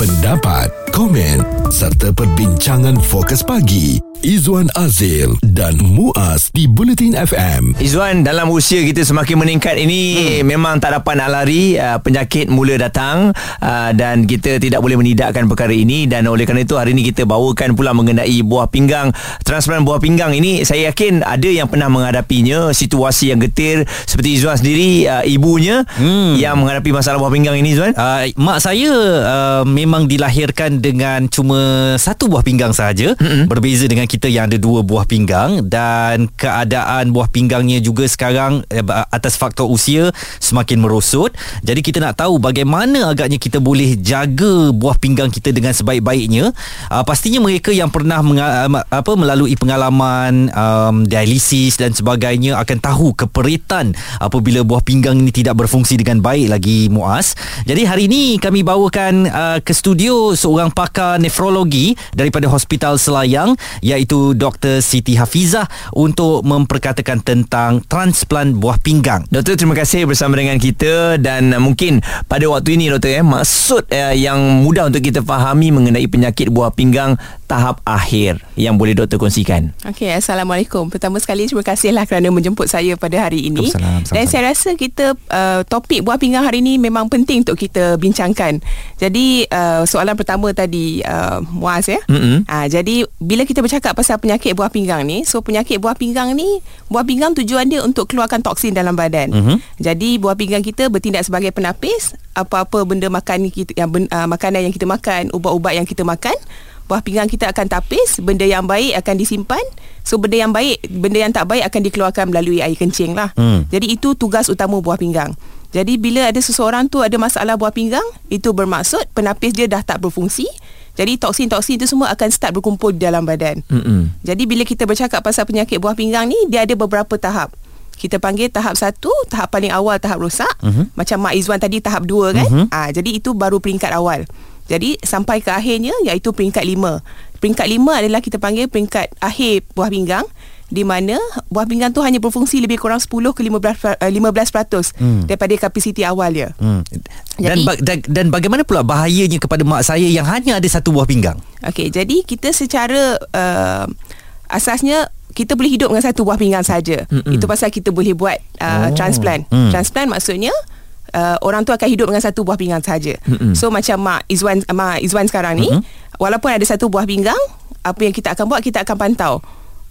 pendapat, komen serta perbincangan fokus pagi Izwan Azil dan Muaz di Bulletin FM. Izwan, dalam usia kita semakin meningkat ini hmm. memang tak dapat nak lari, uh, penyakit mula datang uh, dan kita tidak boleh menidakkan perkara ini dan oleh kerana itu hari ini kita bawakan pula mengenai buah pinggang, transplant buah pinggang ini saya yakin ada yang pernah menghadapinya, situasi yang getir seperti Izwan sendiri, uh, ibunya hmm. yang menghadapi masalah buah pinggang ini Izwan. Uh, mak saya uh, memang dilahirkan dengan cuma satu buah pinggang sahaja, hmm. berbeza dengan kita yang ada dua buah pinggang dan keadaan buah pinggangnya juga sekarang eh, atas faktor usia semakin merosot. Jadi kita nak tahu bagaimana agaknya kita boleh jaga buah pinggang kita dengan sebaik-baiknya. Uh, pastinya mereka yang pernah menga- apa melalui pengalaman um, dialisis dan sebagainya akan tahu keperitan apabila buah pinggang ini tidak berfungsi dengan baik lagi Muaz. Jadi hari ini kami bawakan uh, ke studio seorang pakar nefrologi daripada Hospital Selayang iaitu Dr. Siti Hafizah untuk memperkatakan tentang transplant buah pinggang. Doktor terima kasih bersama dengan kita dan mungkin pada waktu ini doktor eh maksud uh, yang mudah untuk kita fahami mengenai penyakit buah pinggang tahap akhir yang boleh doktor kongsikan. Okey, Assalamualaikum. Pertama sekali terima kasihlah kerana menjemput saya pada hari ini. Salam, Dan saya rasa kita uh, topik buah pinggang hari ini memang penting untuk kita bincangkan. Jadi uh, soalan pertama tadi uh, Muaz ya. Mm-hmm. Uh, jadi bila kita bercakap pasal penyakit buah pinggang ni, so penyakit buah pinggang ni, buah pinggang tujuan dia untuk keluarkan toksin dalam badan. Mm-hmm. Jadi buah pinggang kita bertindak sebagai penapis apa-apa benda makan kita yang uh, makanan yang kita makan, ubat-ubat yang kita makan buah pinggang kita akan tapis benda yang baik akan disimpan so benda yang baik benda yang tak baik akan dikeluarkan melalui air kencing lah hmm. jadi itu tugas utama buah pinggang jadi bila ada seseorang tu ada masalah buah pinggang itu bermaksud penapis dia dah tak berfungsi. Jadi toksin-toksin itu semua akan start berkumpul di dalam badan. Mm jadi bila kita bercakap pasal penyakit buah pinggang ni dia ada beberapa tahap. Kita panggil tahap satu tahap paling awal tahap rosak. Mm-hmm. macam Mak Izwan tadi tahap dua kan? Mm-hmm. ha, jadi itu baru peringkat awal. Jadi sampai ke akhirnya iaitu peringkat lima. Peringkat lima adalah kita panggil peringkat akhir buah pinggang di mana buah pinggang tu hanya berfungsi lebih kurang 10 ke 15 15% hmm. daripada kapasiti awal dia. Hmm. Dan, jadi, dan dan bagaimana pula bahayanya kepada mak saya yang hanya ada satu buah pinggang? Okey, jadi kita secara uh, asasnya kita boleh hidup dengan satu buah pinggang saja. Itu pasal kita boleh buat uh, oh. transplant. Hmm. Transplant maksudnya uh, orang tu akan hidup dengan satu buah pinggang saja. So macam Mak Izwan Mak Izwan sekarang ni, mm-hmm. walaupun ada satu buah pinggang, apa yang kita akan buat kita akan pantau.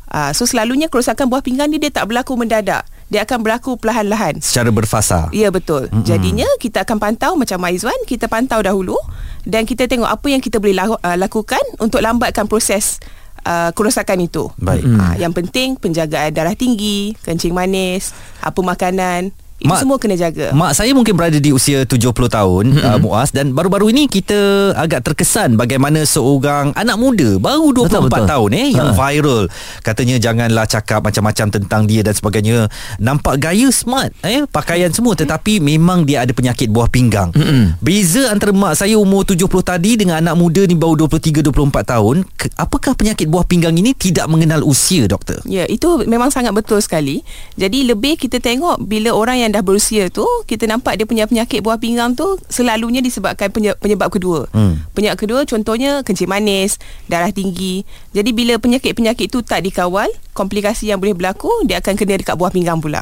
Uh, so selalunya kerosakan buah pinggang ni dia tak berlaku mendadak. Dia akan berlaku perlahan-lahan. Secara berfasa. Ya betul. Mm-hmm. Jadinya kita akan pantau macam Mak Izwan, kita pantau dahulu dan kita tengok apa yang kita boleh uh, lakukan untuk lambatkan proses Uh, kerosakan itu. Baik. Uh, yang penting penjagaan darah tinggi, kencing manis, apa makanan, itu mak, semua kena jaga. Mak saya mungkin berada di usia 70 tahun mm-hmm. uh, Muaz dan baru-baru ini kita agak terkesan bagaimana seorang anak muda baru 24 betul, betul. tahun eh yang ha. viral katanya janganlah cakap macam-macam tentang dia dan sebagainya. Nampak gaya smart eh pakaian semua tetapi memang dia ada penyakit buah pinggang. Mm-hmm. Beza antara mak saya umur 70 tadi dengan anak muda ni baru 23 24 tahun, ke, apakah penyakit buah pinggang ini tidak mengenal usia doktor? Ya, itu memang sangat betul sekali. Jadi lebih kita tengok bila orang yang yang dah berusia tu kita nampak dia punya penyakit buah pinggang tu selalunya disebabkan penyebab kedua. Hmm. Penyebab kedua contohnya kencing manis, darah tinggi. Jadi bila penyakit-penyakit tu tak dikawal, komplikasi yang boleh berlaku dia akan kena dekat buah pinggang pula.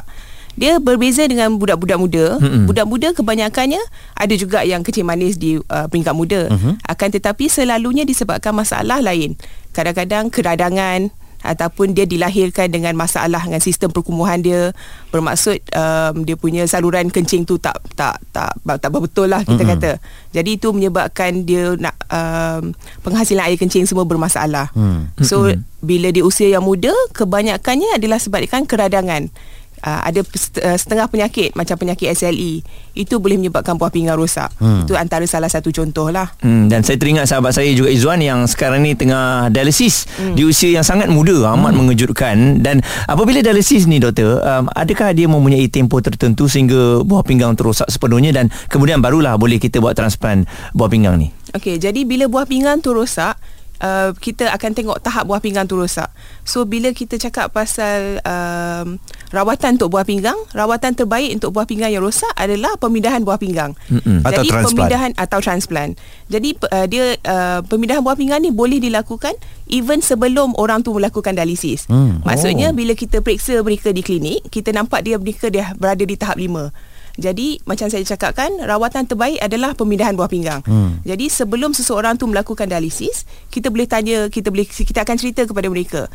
Dia berbeza dengan budak-budak muda. Mm-hmm. Budak muda kebanyakannya ada juga yang kecil manis di uh, peringkat muda. Mm-hmm. Akan tetapi selalunya disebabkan masalah lain. Kadang-kadang keradangan, ataupun dia dilahirkan dengan masalah dengan sistem perkumuhan dia. Bermaksud um, dia punya saluran kencing tu tak tak tak tak betul lah kita mm-hmm. kata. Jadi itu menyebabkan dia nak um, penghasilan air kencing semua bermasalah. Mm-hmm. so bila di usia yang muda kebanyakannya adalah sebabkan keradangan uh, ada uh, setengah penyakit macam penyakit SLE itu boleh menyebabkan buah pinggang rosak. Hmm. Itu antara salah satu contoh lah. Hmm, dan saya teringat sahabat saya juga Izzuan yang sekarang ni tengah dialisis hmm. di usia yang sangat muda amat hmm. mengejutkan dan apabila dialisis ni doktor um, adakah dia mempunyai tempoh tertentu sehingga buah pinggang terosak sepenuhnya dan kemudian barulah boleh kita buat transplant buah pinggang ni. Okey, jadi bila buah pinggang tu rosak uh, kita akan tengok tahap buah pinggang tu rosak. So bila kita cakap pasal um, rawatan untuk buah pinggang, rawatan terbaik untuk buah pinggang yang rosak adalah pemindahan buah pinggang. Atau Jadi transplant. pemindahan atau transplant. Jadi uh, dia uh, pemindahan buah pinggang ni boleh dilakukan even sebelum orang tu melakukan dialisis. Hmm. Maksudnya Oh. bila kita periksa mereka di klinik, kita nampak dia mereka dia berada di tahap 5. Jadi macam saya cakapkan rawatan terbaik adalah pemindahan buah pinggang. Hmm. Jadi sebelum seseorang tu melakukan dialisis, kita boleh tanya, kita boleh kita akan cerita kepada mereka.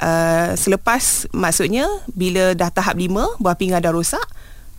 Uh, selepas maksudnya bila dah tahap 5 buah pinggang dah rosak,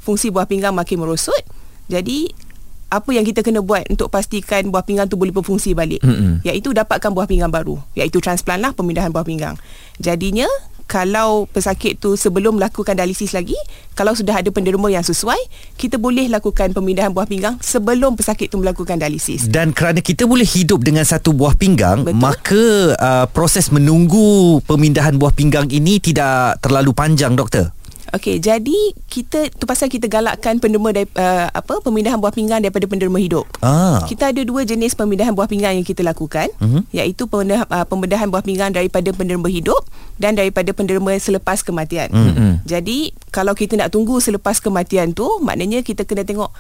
fungsi buah pinggang makin merosot. Jadi apa yang kita kena buat untuk pastikan buah pinggang tu boleh berfungsi balik Mm-mm. iaitu dapatkan buah pinggang baru iaitu transplant lah pemindahan buah pinggang jadinya kalau pesakit tu sebelum melakukan dialisis lagi kalau sudah ada penderma yang sesuai kita boleh lakukan pemindahan buah pinggang sebelum pesakit tu melakukan dialisis Dan kerana kita boleh hidup dengan satu buah pinggang, Betul. maka uh, proses menunggu pemindahan buah pinggang ini tidak terlalu panjang, doktor. Okey, jadi kita tu pasal kita galakkan penderma dari, uh, apa pemindahan buah pinggang daripada penderma hidup. Ah. Kita ada dua jenis pemindahan buah pinggang yang kita lakukan, Mhm. iaitu pemindahan, uh, pembedahan buah pinggang daripada penderma hidup dan daripada penderma selepas kematian. Mhm. Jadi kalau kita nak tunggu selepas kematian tu, maknanya kita kena tengok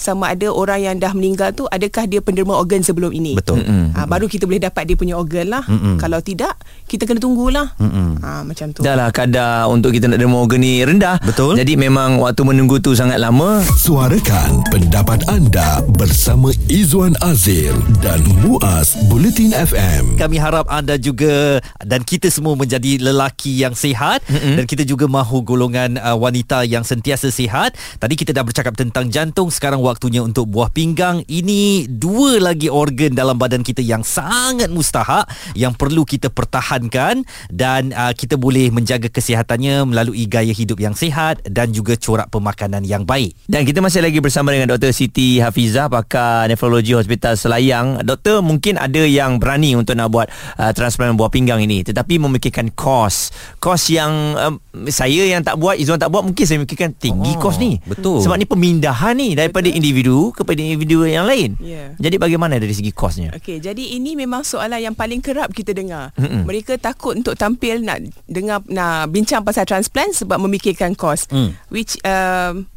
sama ada orang yang dah meninggal tu adakah dia penderma organ sebelum ini. Betul. Ha, baru kita boleh dapat dia punya organ lah. Mm-mm. Kalau tidak, kita kena tunggulah. Mm-mm. Ha, macam tu. Dah lah kadar untuk kita nak derma organ ni rendah. Betul. Jadi memang waktu menunggu tu sangat lama. Suarakan pendapat anda bersama Izwan Azil dan Muaz Bulletin FM. Kami harap anda juga dan kita semua menjadi lelaki yang sihat mm-hmm. dan kita juga mahu golongan uh, wanita yang sentiasa sihat. Tadi kita dah bercakap tentang jantung, sekarang waktunya untuk buah pinggang. Ini dua lagi organ dalam badan kita yang sangat mustahak yang perlu kita pertahankan dan uh, kita boleh menjaga kesihatannya melalui gaya hidup yang sihat dan juga corak pemakanan yang baik. Dan kita masih lagi bersama dengan Dr. Siti Hafizah pakar nefrologi Hospital Selayang. Doktor mungkin ada yang berani untuk nak buat uh, transplant buah pinggang ini tetapi memikirkan kos. Kos yang um, saya yang tak buat, Izwan tak buat mungkin saya memikirkan tinggi Oh, kos ni. betul. Sebab ni pemindahan ni daripada individu kepada individu yang lain. Ya. Jadi bagaimana dari segi kosnya? Okey, jadi ini memang soalan yang paling kerap kita dengar. Mm-mm. Mereka takut untuk tampil nak dengar nak bincang pasal transplant sebab memikirkan kos. Mm. Which um,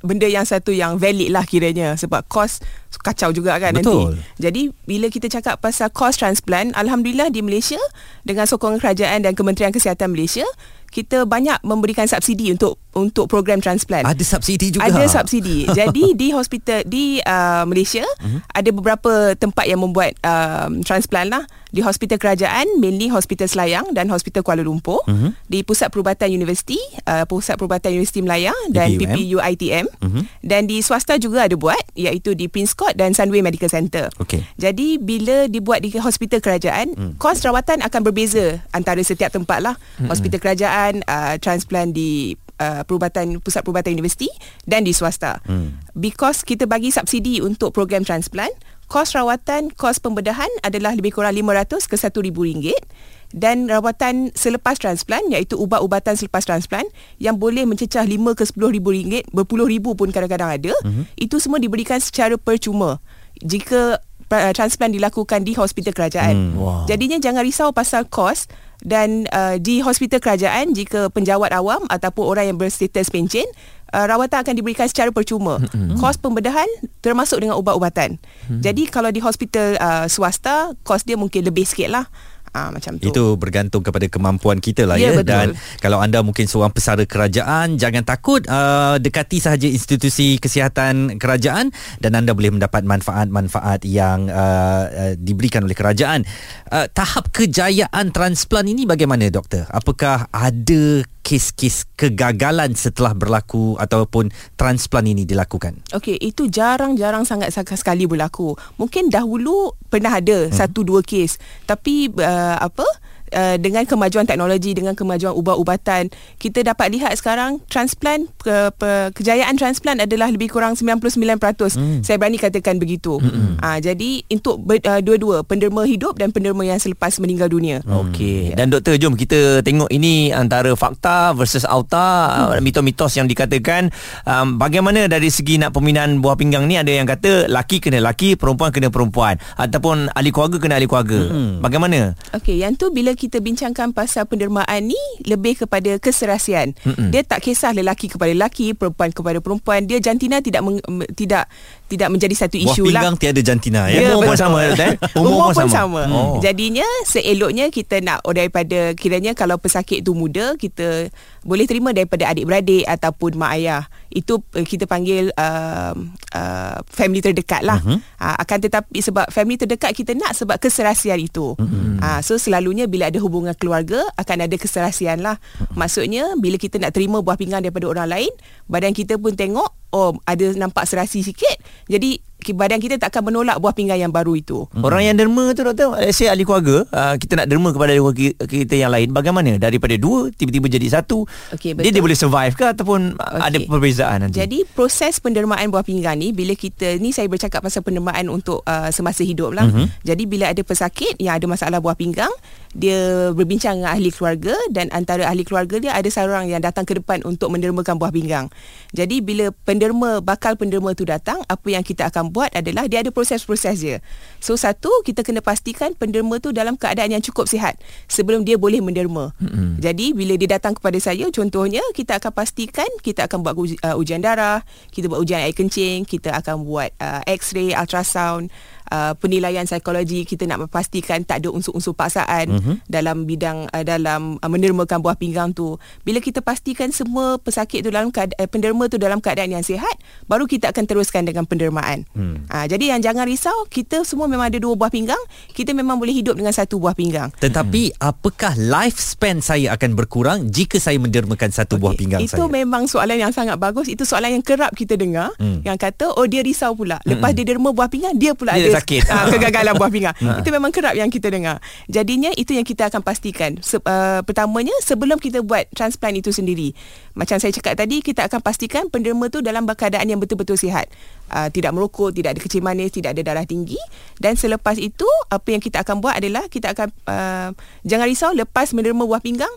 benda yang satu yang valid lah kiranya sebab kos kacau juga kan Betul. nanti. Jadi bila kita cakap pasal kos transplant, alhamdulillah di Malaysia dengan sokongan kerajaan dan Kementerian Kesihatan Malaysia, kita banyak memberikan subsidi untuk untuk program transplant. Ada subsidi juga. Ada subsidi. Jadi di hospital di uh, Malaysia uh-huh. ada beberapa tempat yang membuat um, transplant lah. Di hospital kerajaan mainly hospital Selayang dan hospital Kuala Lumpur. Uh-huh. Di Pusat Perubatan Universiti, uh, Pusat Perubatan Universiti Melaya dan. PPU ITM. Uh-huh. Dan di swasta juga ada buat iaitu di Prince Court dan Sunway Medical Center. Okey. Jadi bila dibuat di hospital kerajaan, hmm. kos rawatan akan berbeza antara setiap tempat lah. Hmm. Hospital kerajaan, uh, transplant di uh, perubatan pusat perubatan universiti dan di swasta. Hmm. Because kita bagi subsidi untuk program transplant, kos rawatan, kos pembedahan adalah lebih kurang 500 ke 1000 ringgit dan rawatan selepas transplant iaitu ubat-ubatan selepas transplant yang boleh mencecah 5 ke 10 ribu ringgit berpuluh ribu pun kadang-kadang ada mm-hmm. itu semua diberikan secara percuma jika uh, transplant dilakukan di hospital kerajaan Hmm, wow. jadinya jangan risau pasal kos dan uh, di hospital kerajaan jika penjawat awam ataupun orang yang berstatus pencen uh, rawatan akan diberikan secara percuma. Mm-hmm. Kos pembedahan termasuk dengan ubat-ubatan. Mm-hmm. Jadi kalau di hospital uh, swasta kos dia mungkin lebih sikit lah. Uh, macam tu. Itu bergantung kepada kemampuan kita lah Ya, ya, betul. dan kalau anda mungkin seorang pesara kerajaan jangan takut uh, dekati sahaja institusi kesihatan kerajaan dan anda boleh mendapat manfaat-manfaat yang uh, uh, diberikan oleh kerajaan. Uh, tahap kejayaan transplant ini bagaimana doktor? Apakah ada kes-kes kegagalan setelah berlaku ataupun transplant ini dilakukan? Okey, itu jarang-jarang sangat sekali berlaku. Mungkin dahulu pernah ada hmm. satu dua kes, tapi uh, apa? Uh, dengan kemajuan teknologi dengan kemajuan ubat-ubatan kita dapat lihat sekarang transplant ke, pe, kejayaan transplant adalah lebih kurang 99% hmm. saya berani katakan begitu hmm. uh, jadi untuk ber, uh, dua-dua penderma hidup dan penderma yang selepas meninggal dunia okey yeah. dan doktor jom kita tengok ini antara fakta versus auta hmm. mitos-mitos yang dikatakan um, bagaimana dari segi nak pemindahan buah pinggang ni ada yang kata laki kena laki perempuan kena perempuan ataupun ahli keluarga kena ahli keluarga hmm. bagaimana okey yang tu bila kita bincangkan pasal pendermaan ni lebih kepada keserasian hmm. dia tak kisah lelaki kepada lelaki perempuan kepada perempuan dia jantina tidak meng, tidak tidak menjadi satu isu lah. Buah pinggang tiada jantina ya. Umur pun sama eh? Umur, pun sama. sama. Oh. Jadinya seeloknya kita nak oh, daripada kiranya kalau pesakit tu muda kita boleh terima daripada adik-beradik ataupun mak ayah. Itu uh, kita panggil uh, uh, family terdekat lah. Uh-huh. Uh, akan tetapi sebab family terdekat kita nak sebab keserasian itu. Uh-huh. Uh, so selalunya bila ada hubungan keluarga akan ada keserasian lah. Maksudnya bila kita nak terima buah pinggang daripada orang lain, badan kita pun tengok oh ada nampak serasi sikit jadi badan kita tak akan menolak buah pinggang yang baru itu. Hmm. Orang yang derma tu doktor, saya ahli keluarga, uh, kita nak derma kepada ahli keluarga kita yang lain. Bagaimana daripada dua tiba-tiba jadi satu? Okay, Dia dia boleh survive ke ataupun okay. ada perbezaan nanti? Jadi proses pendermaan buah pinggang ni bila kita ni saya bercakap pasal pendermaan untuk uh, semasa hidup lah. Uh-huh. Jadi bila ada pesakit yang ada masalah buah pinggang, dia berbincang dengan ahli keluarga dan antara ahli keluarga dia ada seorang yang datang ke depan untuk mendermakan buah pinggang. Jadi bila penderma bakal penderma tu datang, apa yang kita akan buat adalah dia ada proses-proses dia. So satu kita kena pastikan penderma tu dalam keadaan yang cukup sihat sebelum dia boleh menderma. Mm-hmm. Jadi bila dia datang kepada saya contohnya kita akan pastikan kita akan buat uh, ujian darah, kita buat ujian air kencing, kita akan buat uh, x-ray, ultrasound uh, penilaian psikologi kita nak memastikan tak ada unsur-unsur paksaan uh-huh. dalam bidang uh, dalam uh, mendermakan buah pinggang tu bila kita pastikan semua pesakit tu dalam keadaan, uh, penderma tu dalam keadaan yang sihat baru kita akan teruskan dengan pendermaan hmm. uh, jadi yang jangan risau kita semua memang ada dua buah pinggang kita memang boleh hidup dengan satu buah pinggang tetapi hmm. apakah lifespan saya akan berkurang jika saya mendermakan satu okay. buah pinggang itu saya itu memang soalan yang sangat bagus itu soalan yang kerap kita dengar hmm. yang kata oh dia risau pula lepas hmm. dia derma buah pinggang dia pula dia ada sakit. Uh, kegagalan buah pinggang. Ha. Itu memang kerap yang kita dengar. Jadinya itu yang kita akan pastikan. Se- uh, pertamanya sebelum kita buat transplant itu sendiri. Macam saya cakap tadi, kita akan pastikan penderma tu dalam keadaan yang betul-betul sihat. Uh, tidak merokok, tidak ada kecil manis, tidak ada darah tinggi. Dan selepas itu, apa yang kita akan buat adalah kita akan uh, jangan risau lepas menerima buah pinggang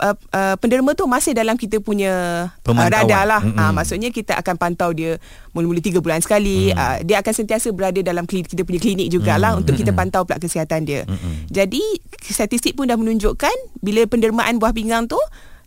uh, uh, penderma tu masih dalam kita punya uh, radar lah. Mm-hmm. Uh, maksudnya kita akan pantau dia mula-mula 3 bulan sekali. Mm. Uh, dia akan sentiasa berada dalam klinik, kita punya klinik jugalah mm. untuk kita pantau pula kesihatan dia. Mm-hmm. Jadi statistik pun dah menunjukkan bila pendermaan buah pinggang tu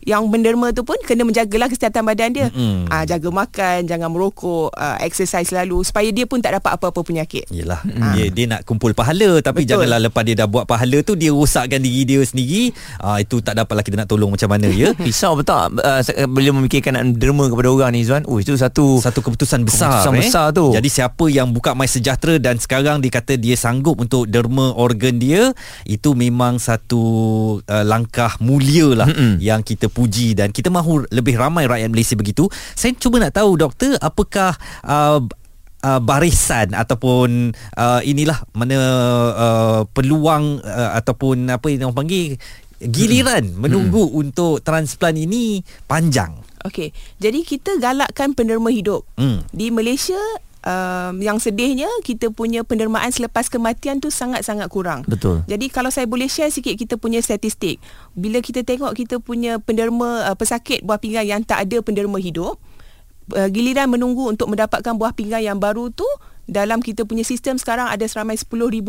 yang menderma tu pun kena menjagalah kesihatan badan dia. Mm-hmm. Uh, jaga makan, jangan merokok, uh, exercise selalu supaya dia pun tak dapat apa-apa penyakit. Yalah, uh. dia dia nak kumpul pahala tapi Betul. janganlah lepas dia dah buat pahala tu dia rosakkan diri dia sendiri. Uh, itu tak dapatlah kita nak tolong macam mana ya. Pisau betul uh, bila memikirkan nak derma kepada orang ni Zuan. Oh itu satu satu keputusan besar. Keputusan eh? besar tu. Jadi siapa yang buka My Sejahtera dan sekarang dikata dia sanggup untuk derma organ dia, itu memang satu uh, langkah mulia lah Mm-mm. yang kita puji dan kita mahu lebih ramai rakyat Malaysia begitu. Saya cuba nak tahu doktor apakah uh, Uh, barisan ataupun uh, inilah mana uh, peluang uh, ataupun apa yang orang panggil giliran hmm. menunggu hmm. untuk transplant ini panjang. Okey. Jadi kita galakkan penderma hidup. Hmm. Di Malaysia um, yang sedihnya kita punya pendermaan selepas kematian tu sangat-sangat kurang. Betul. Jadi kalau saya boleh share sikit kita punya statistik. Bila kita tengok kita punya penderma uh, pesakit buah pinggang yang tak ada penderma hidup, uh, giliran menunggu untuk mendapatkan buah pinggang yang baru tu dalam kita punya sistem sekarang ada seramai 10,200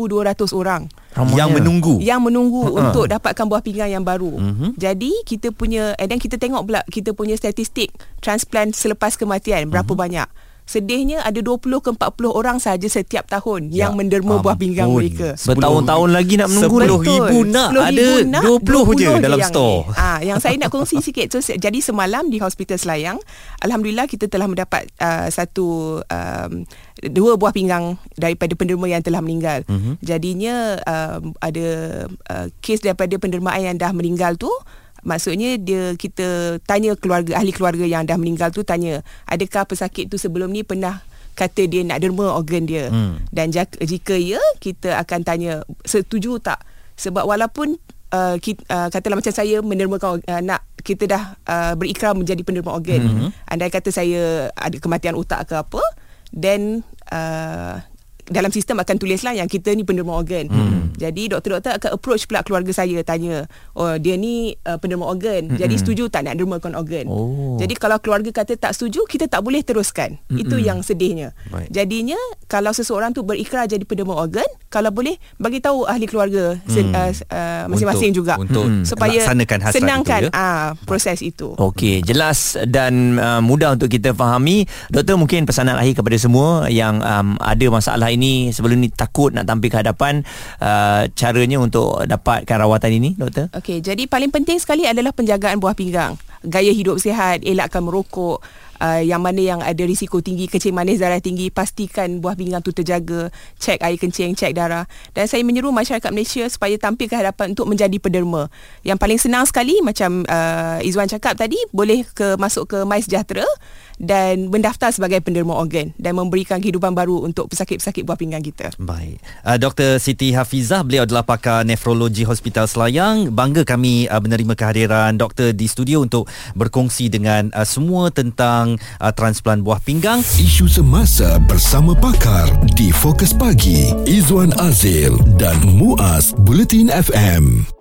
orang Ramanya. yang menunggu yang menunggu uh-huh. untuk dapatkan buah pinggang yang baru. Uh-huh. Jadi kita punya dan kita tengok pula kita punya statistik transplant selepas kematian berapa uh-huh. banyak sedihnya ada 20 ke 40 orang saja setiap tahun ya, yang menderma buah pinggang mereka. Bertahun-tahun lagi nak menunggu 10 ribu nak 10 ada nak, 20, 20 je dalam yang store. Ah, yang saya nak kongsi sikit so, jadi semalam di Hospital Selayang alhamdulillah kita telah mendapat uh, satu um, dua buah pinggang daripada penderma yang telah meninggal. Uh-huh. Jadinya um, ada uh, kes daripada pendermaan yang dah meninggal tu maksudnya dia kita tanya keluarga ahli keluarga yang dah meninggal tu tanya adakah pesakit tu sebelum ni pernah kata dia nak derma organ dia hmm. dan jika ya kita akan tanya setuju tak sebab walaupun uh, kita, uh, katalah macam saya menermakan uh, nak kita dah uh, berikrar menjadi penerima organ. Mm-hmm. Andai kata saya ada kematian otak ke apa, then uh, dalam sistem akan tulislah yang kita ni penerima organ. Hmm. Jadi doktor-doktor akan approach pula keluarga saya tanya, "Oh, dia ni uh, penerima organ. Hmm. Jadi setuju tak nak dermakan organ?" Oh. Jadi kalau keluarga kata tak setuju, kita tak boleh teruskan. Hmm. Itu yang sedihnya. Baik. Jadinya kalau seseorang tu berikrar jadi penerima organ, kalau boleh bagi tahu ahli keluarga hmm. uh, uh, masing-masing untuk, juga untuk hmm. supaya senangkan itu, ya? uh, proses itu. Okey, jelas dan uh, mudah untuk kita fahami. Doktor mungkin pesanan akhir kepada semua yang um, ada masalah ini sebelum ni takut nak tampil ke hadapan uh, caranya untuk dapatkan rawatan ini doktor? Okey jadi paling penting sekali adalah penjagaan buah pinggang. Gaya hidup sihat elakkan merokok uh, yang mana yang ada risiko tinggi kencing manis darah tinggi pastikan buah pinggang tu terjaga cek air kencing cek darah dan saya menyeru masyarakat Malaysia supaya tampil ke hadapan untuk menjadi pederma yang paling senang sekali macam uh, Izwan cakap tadi boleh ke masuk ke My Sejahtera dan mendaftar sebagai penderma organ dan memberikan kehidupan baru untuk pesakit-pesakit buah pinggang kita. Baik. Uh, Dr. Siti Hafizah, beliau adalah pakar nefrologi Hospital Selayang. Bangga kami uh, menerima kehadiran doktor di studio untuk berkongsi dengan uh, semua tentang uh, transplant buah pinggang. Isu semasa bersama pakar di Fokus Pagi, Izwan Azil dan Muaz Bulletin FM.